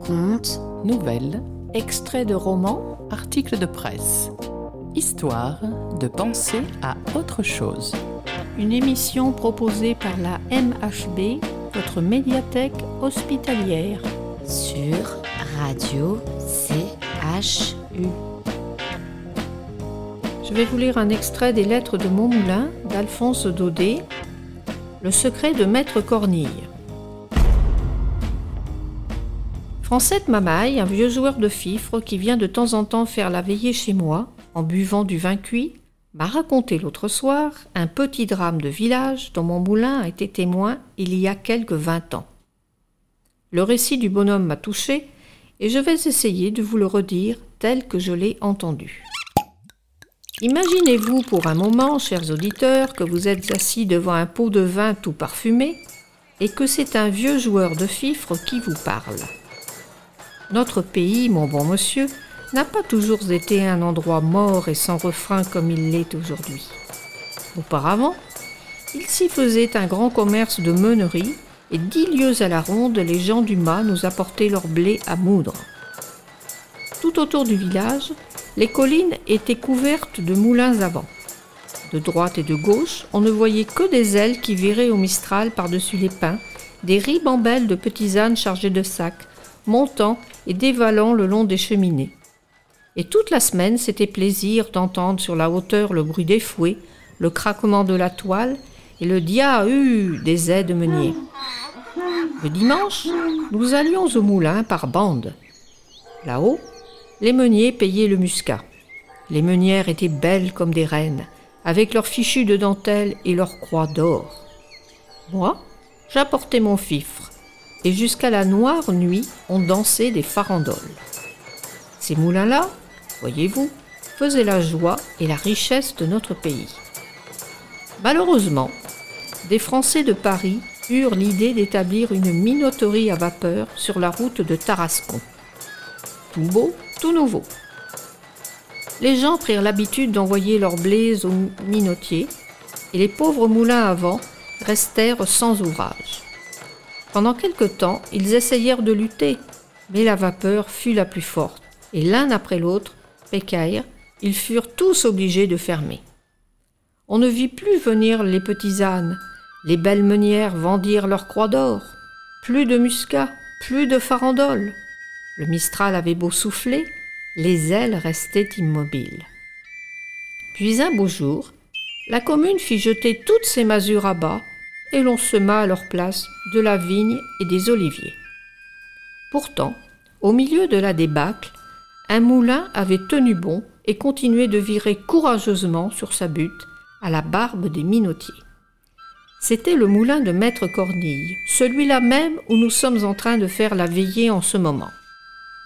Contes, Nouvelles, extraits de romans, articles de presse. Histoire de penser à autre chose. Une émission proposée par la MHB, votre médiathèque hospitalière. sur Radio CHU. Je vais vous lire un extrait des Lettres de Montmoulin d'Alphonse Daudet, Le secret de Maître Cornille. Francette Mamaille, un vieux joueur de fifre qui vient de temps en temps faire la veillée chez moi, en buvant du vin cuit, m'a raconté l'autre soir un petit drame de village dont mon moulin a été témoin il y a quelques vingt ans. Le récit du bonhomme m'a touché et je vais essayer de vous le redire tel que je l'ai entendu. Imaginez-vous pour un moment, chers auditeurs, que vous êtes assis devant un pot de vin tout parfumé et que c'est un vieux joueur de fifre qui vous parle. Notre pays, mon bon monsieur, n'a pas toujours été un endroit mort et sans refrain comme il l'est aujourd'hui. Auparavant, il s'y faisait un grand commerce de meuneries et dix lieues à la ronde, les gens du mât nous apportaient leur blé à moudre. Tout autour du village, les collines étaient couvertes de moulins à vent. De droite et de gauche, on ne voyait que des ailes qui viraient au mistral par-dessus les pins, des ribambelles de petits ânes chargés de sacs, montant et dévalant le long des cheminées. Et toute la semaine, c'était plaisir d'entendre sur la hauteur le bruit des fouets, le craquement de la toile et le dia-hu des aides meuniers. Le dimanche, nous allions au moulin par bande. Là-haut, les meuniers payaient le muscat. Les meunières étaient belles comme des reines, avec leurs fichus de dentelle et leurs croix d'or. Moi, j'apportais mon fifre, et jusqu'à la noire nuit, on dansait des farandoles. Ces moulins-là, voyez-vous, faisaient la joie et la richesse de notre pays. Malheureusement, des Français de Paris eurent l'idée d'établir une minoterie à vapeur sur la route de Tarascon. Tout beau, tout nouveau. Les gens prirent l'habitude d'envoyer leurs blés aux minotiers et les pauvres moulins à vent restèrent sans ouvrage. Pendant quelque temps, ils essayèrent de lutter, mais la vapeur fut la plus forte, et l'un après l'autre, pécaïrent, ils furent tous obligés de fermer. On ne vit plus venir les petits ânes, les belles meunières vendirent leurs croix d'or, plus de muscat, plus de farandoles. Le Mistral avait beau souffler, les ailes restaient immobiles. Puis un beau jour, la commune fit jeter toutes ses masures à bas et l'on sema à leur place de la vigne et des oliviers. Pourtant, au milieu de la débâcle, un moulin avait tenu bon et continuait de virer courageusement sur sa butte à la barbe des minotiers. C'était le moulin de Maître Cornille, celui-là même où nous sommes en train de faire la veillée en ce moment.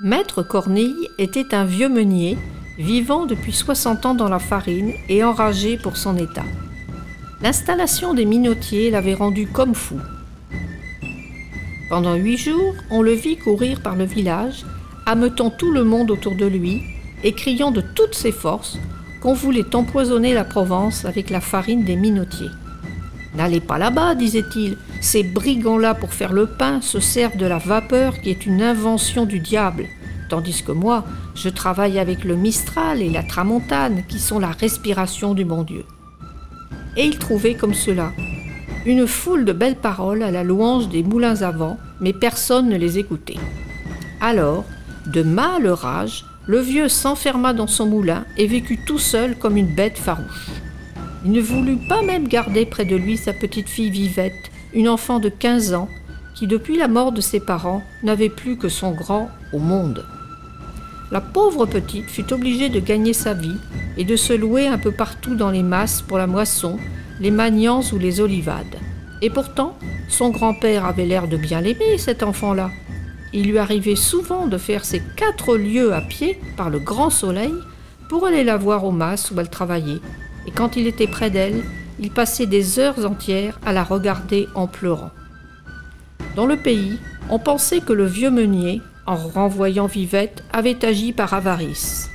Maître Cornille était un vieux meunier, vivant depuis 60 ans dans la farine et enragé pour son état. L'installation des minotiers l'avait rendu comme fou. Pendant huit jours, on le vit courir par le village, ameutant tout le monde autour de lui et criant de toutes ses forces qu'on voulait empoisonner la Provence avec la farine des minotiers. N'allez pas là-bas, disait-il, ces brigands-là pour faire le pain se servent de la vapeur qui est une invention du diable, tandis que moi, je travaille avec le Mistral et la Tramontane qui sont la respiration du bon Dieu. Et il trouvait comme cela une foule de belles paroles à la louange des moulins à vent, mais personne ne les écoutait. Alors, de mâle rage, le vieux s'enferma dans son moulin et vécut tout seul comme une bête farouche. Il ne voulut pas même garder près de lui sa petite fille Vivette, une enfant de 15 ans, qui depuis la mort de ses parents n'avait plus que son grand au monde. La pauvre petite fut obligée de gagner sa vie et de se louer un peu partout dans les masses pour la moisson, les maniants ou les olivades. Et pourtant, son grand-père avait l'air de bien l'aimer, cet enfant-là. Il lui arrivait souvent de faire ses quatre lieues à pied par le grand soleil pour aller la voir aux masses où elle travaillait. Et quand il était près d'elle, il passait des heures entières à la regarder en pleurant. Dans le pays, on pensait que le vieux meunier, en renvoyant Vivette, avait agi par avarice.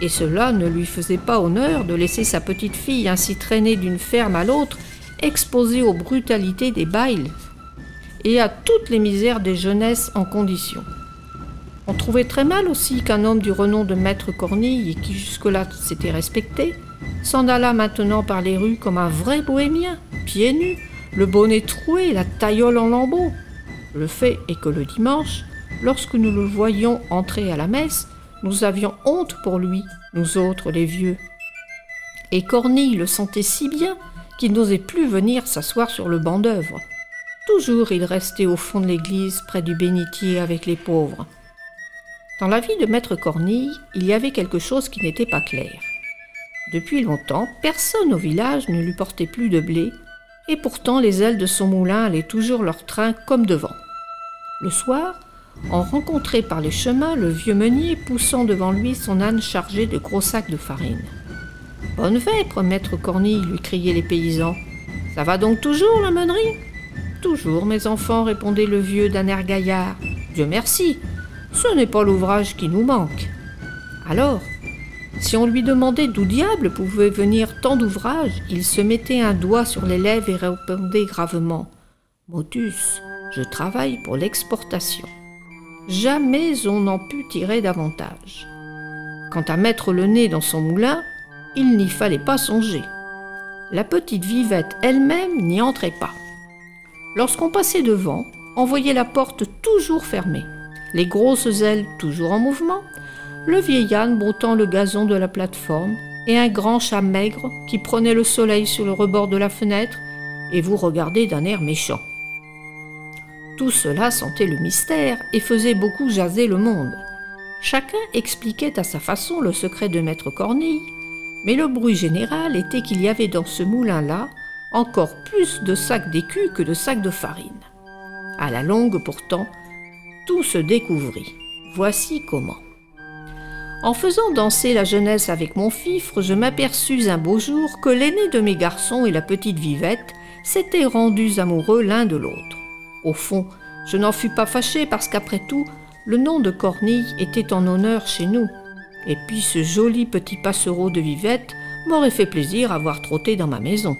Et cela ne lui faisait pas honneur de laisser sa petite fille ainsi traîner d'une ferme à l'autre, exposée aux brutalités des bails et à toutes les misères des jeunesses en condition. On trouvait très mal aussi qu'un homme du renom de Maître Cornille, qui jusque-là s'était respecté, s'en alla maintenant par les rues comme un vrai bohémien, pieds nus, le bonnet troué, la taillole en lambeaux. Le fait est que le dimanche, lorsque nous le voyions entrer à la messe, nous avions honte pour lui, nous autres les vieux. Et Cornille le sentait si bien qu'il n'osait plus venir s'asseoir sur le banc d'œuvre. Toujours il restait au fond de l'église, près du bénitier avec les pauvres. Dans la vie de maître Cornille, il y avait quelque chose qui n'était pas clair. Depuis longtemps, personne au village ne lui portait plus de blé, et pourtant les ailes de son moulin allaient toujours leur train comme devant. Le soir, on rencontrait par les chemins le vieux meunier poussant devant lui son âne chargé de gros sacs de farine. Bonne vêpre, maître Cornille, lui criaient les paysans. Ça va donc toujours, la meunerie Toujours, mes enfants, répondait le vieux d'un air gaillard. Dieu merci, ce n'est pas l'ouvrage qui nous manque. Alors, si on lui demandait d'où diable pouvait venir tant d'ouvrages, il se mettait un doigt sur les lèvres et répondait gravement Motus, je travaille pour l'exportation. Jamais on n'en put tirer davantage. Quant à mettre le nez dans son moulin, il n'y fallait pas songer. La petite vivette elle-même n'y entrait pas. Lorsqu'on passait devant, on voyait la porte toujours fermée, les grosses ailes toujours en mouvement, le vieil âne broutant le gazon de la plateforme et un grand chat maigre qui prenait le soleil sur le rebord de la fenêtre et vous regardait d'un air méchant. Tout cela sentait le mystère et faisait beaucoup jaser le monde. Chacun expliquait à sa façon le secret de Maître Cornille, mais le bruit général était qu'il y avait dans ce moulin-là encore plus de sacs d'écus que de sacs de farine. À la longue, pourtant, tout se découvrit. Voici comment. En faisant danser la jeunesse avec mon fifre, je m'aperçus un beau jour que l'aîné de mes garçons et la petite vivette s'étaient rendus amoureux l'un de l'autre. Au fond, je n'en fus pas fâché parce qu'après tout, le nom de Cornille était en honneur chez nous. Et puis ce joli petit passereau de vivette m'aurait fait plaisir à voir trotter dans ma maison.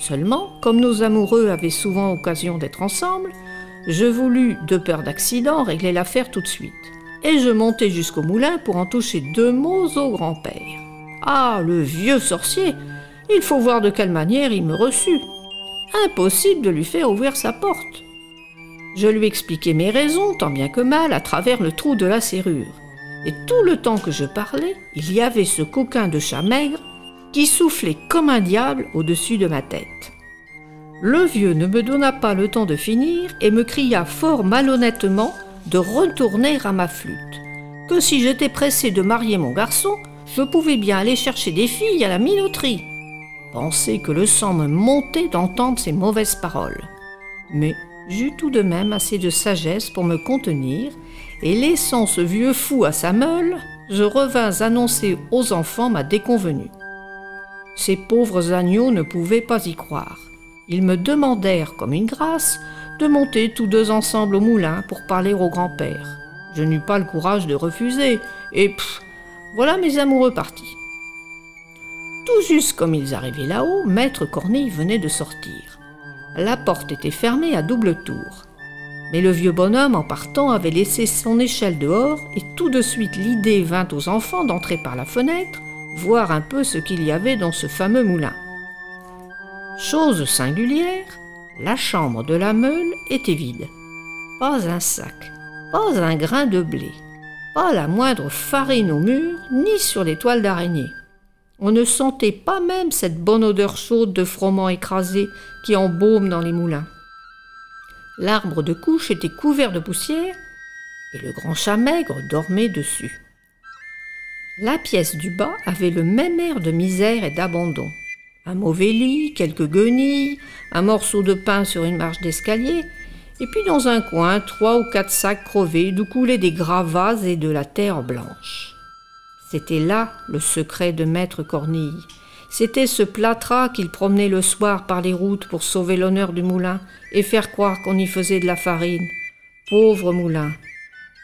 Seulement, comme nos amoureux avaient souvent occasion d'être ensemble, je voulus, de peur d'accident, régler l'affaire tout de suite. Et je montai jusqu'au moulin pour en toucher deux mots au grand-père. Ah, le vieux sorcier Il faut voir de quelle manière il me reçut. Impossible de lui faire ouvrir sa porte. Je lui expliquai mes raisons, tant bien que mal, à travers le trou de la serrure. Et tout le temps que je parlais, il y avait ce coquin de chat maigre qui soufflait comme un diable au-dessus de ma tête. Le vieux ne me donna pas le temps de finir et me cria fort malhonnêtement de retourner à ma flûte, que si j'étais pressé de marier mon garçon, je pouvais bien aller chercher des filles à la minoterie. Pensez que le sang me montait d'entendre ces mauvaises paroles. Mais j'eus tout de même assez de sagesse pour me contenir, et laissant ce vieux fou à sa meule, je revins annoncer aux enfants ma déconvenue. Ces pauvres agneaux ne pouvaient pas y croire. Ils me demandèrent, comme une grâce, de monter tous deux ensemble au moulin pour parler au grand-père. Je n'eus pas le courage de refuser, et pff, voilà mes amoureux partis. Tout juste comme ils arrivaient là-haut, maître Corneille venait de sortir. La porte était fermée à double tour. Mais le vieux bonhomme, en partant, avait laissé son échelle dehors, et tout de suite l'idée vint aux enfants d'entrer par la fenêtre, voir un peu ce qu'il y avait dans ce fameux moulin. Chose singulière, la chambre de la meule était vide. Pas un sac, pas un grain de blé, pas la moindre farine au mur, ni sur les toiles d'araignée. On ne sentait pas même cette bonne odeur chaude de froment écrasé qui embaume dans les moulins. L'arbre de couche était couvert de poussière et le grand chat maigre dormait dessus. La pièce du bas avait le même air de misère et d'abandon. Un mauvais lit, quelques guenilles, un morceau de pain sur une marche d'escalier, et puis dans un coin, trois ou quatre sacs crevés d'où coulaient des gravats et de la terre blanche. C'était là le secret de Maître Cornille. C'était ce plâtras qu'il promenait le soir par les routes pour sauver l'honneur du moulin et faire croire qu'on y faisait de la farine. Pauvre moulin,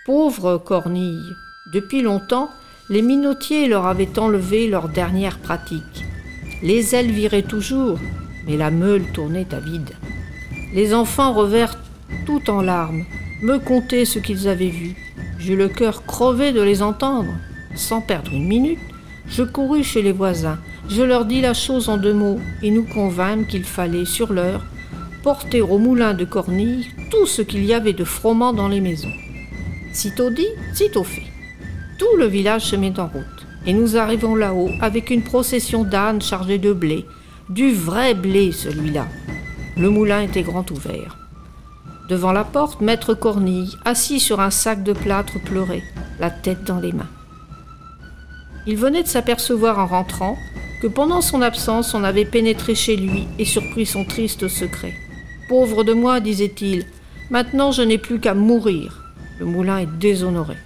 pauvre Cornille. Depuis longtemps, les minotiers leur avaient enlevé leur dernière pratique. Les ailes viraient toujours, mais la meule tournait à vide. Les enfants revinrent tout en larmes, me contaient ce qu'ils avaient vu. J'eus le cœur crevé de les entendre. Sans perdre une minute, je courus chez les voisins. Je leur dis la chose en deux mots et nous convînmes qu'il fallait, sur l'heure, porter au moulin de Cornille tout ce qu'il y avait de froment dans les maisons. Sitôt dit, sitôt fait. Tout le village se met en route et nous arrivons là-haut avec une procession d'ânes chargés de blé, du vrai blé celui-là. Le moulin était grand ouvert. Devant la porte, maître Cornille, assis sur un sac de plâtre, pleurait, la tête dans les mains. Il venait de s'apercevoir en rentrant que pendant son absence on avait pénétré chez lui et surpris son triste secret. Pauvre de moi, disait-il, maintenant je n'ai plus qu'à mourir. Le moulin est déshonoré.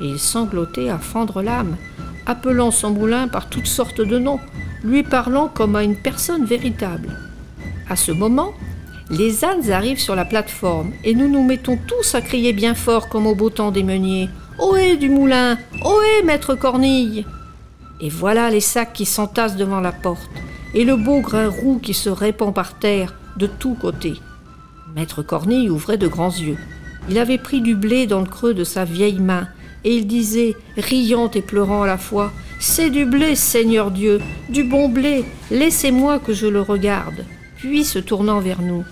Et il sanglotait à fendre l'âme, appelant son moulin par toutes sortes de noms, lui parlant comme à une personne véritable. À ce moment, les ânes arrivent sur la plateforme et nous nous mettons tous à crier bien fort comme au beau temps des meuniers. Ohé du moulin Ohé maître Cornille Et voilà les sacs qui s'entassent devant la porte et le beau grain roux qui se répand par terre de tous côtés. Maître Cornille ouvrait de grands yeux. Il avait pris du blé dans le creux de sa vieille main et il disait, riant et pleurant à la fois, C'est du blé, Seigneur Dieu, du bon blé, laissez-moi que je le regarde. Puis se tournant vers nous,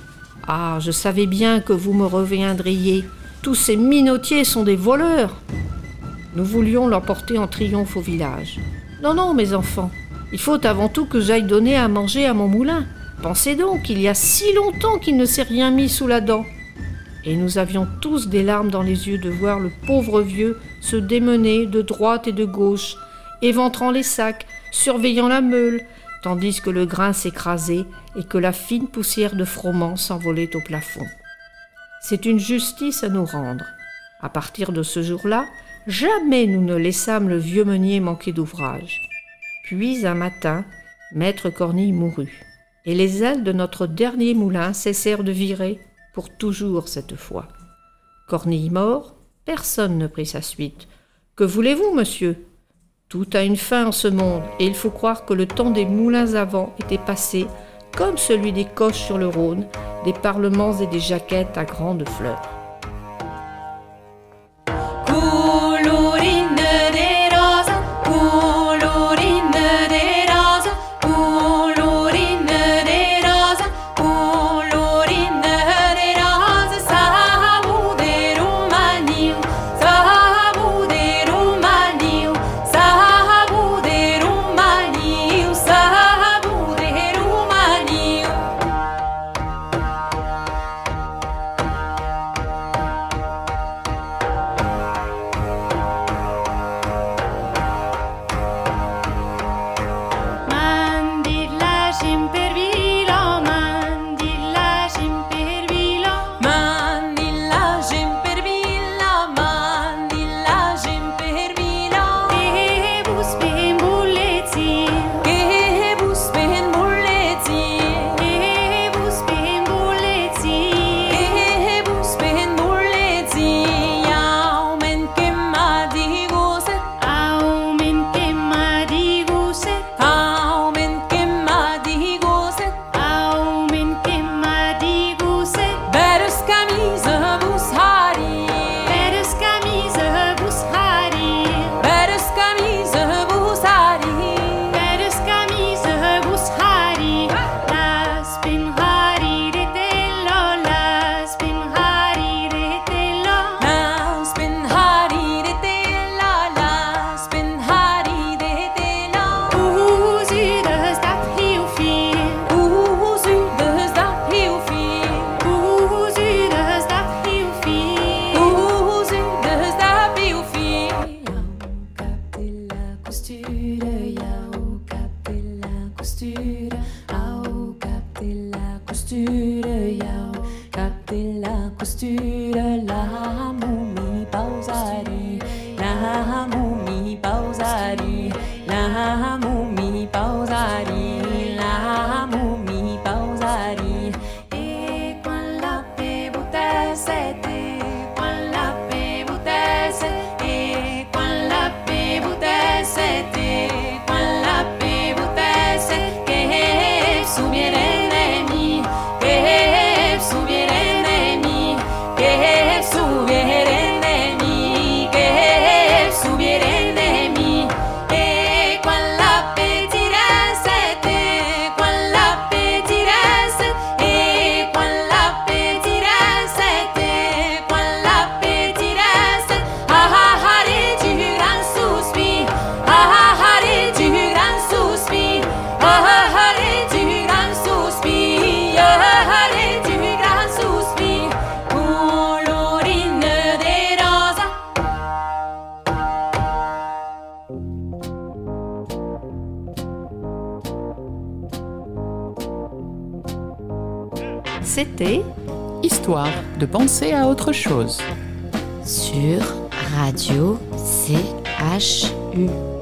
ah, je savais bien que vous me reviendriez. Tous ces minotiers sont des voleurs. Nous voulions l'emporter en triomphe au village. Non, non, mes enfants, il faut avant tout que j'aille donner à manger à mon moulin. Pensez donc, il y a si longtemps qu'il ne s'est rien mis sous la dent. Et nous avions tous des larmes dans les yeux de voir le pauvre vieux se démener de droite et de gauche, éventrant les sacs, surveillant la meule, tandis que le grain s'écrasait et que la fine poussière de froment s'envolait au plafond. C'est une justice à nous rendre. À partir de ce jour-là, jamais nous ne laissâmes le vieux meunier manquer d'ouvrage. Puis un matin, maître Cornille mourut, et les ailes de notre dernier moulin cessèrent de virer pour toujours cette fois. Cornille mort, personne ne prit sa suite. Que voulez-vous, monsieur? Tout a une fin en ce monde, et il faut croire que le temps des moulins à vent était passé, comme celui des coches sur le Rhône, des parlements et des jaquettes à grandes fleurs. C'était Histoire de penser à autre chose. sur Radio CHU.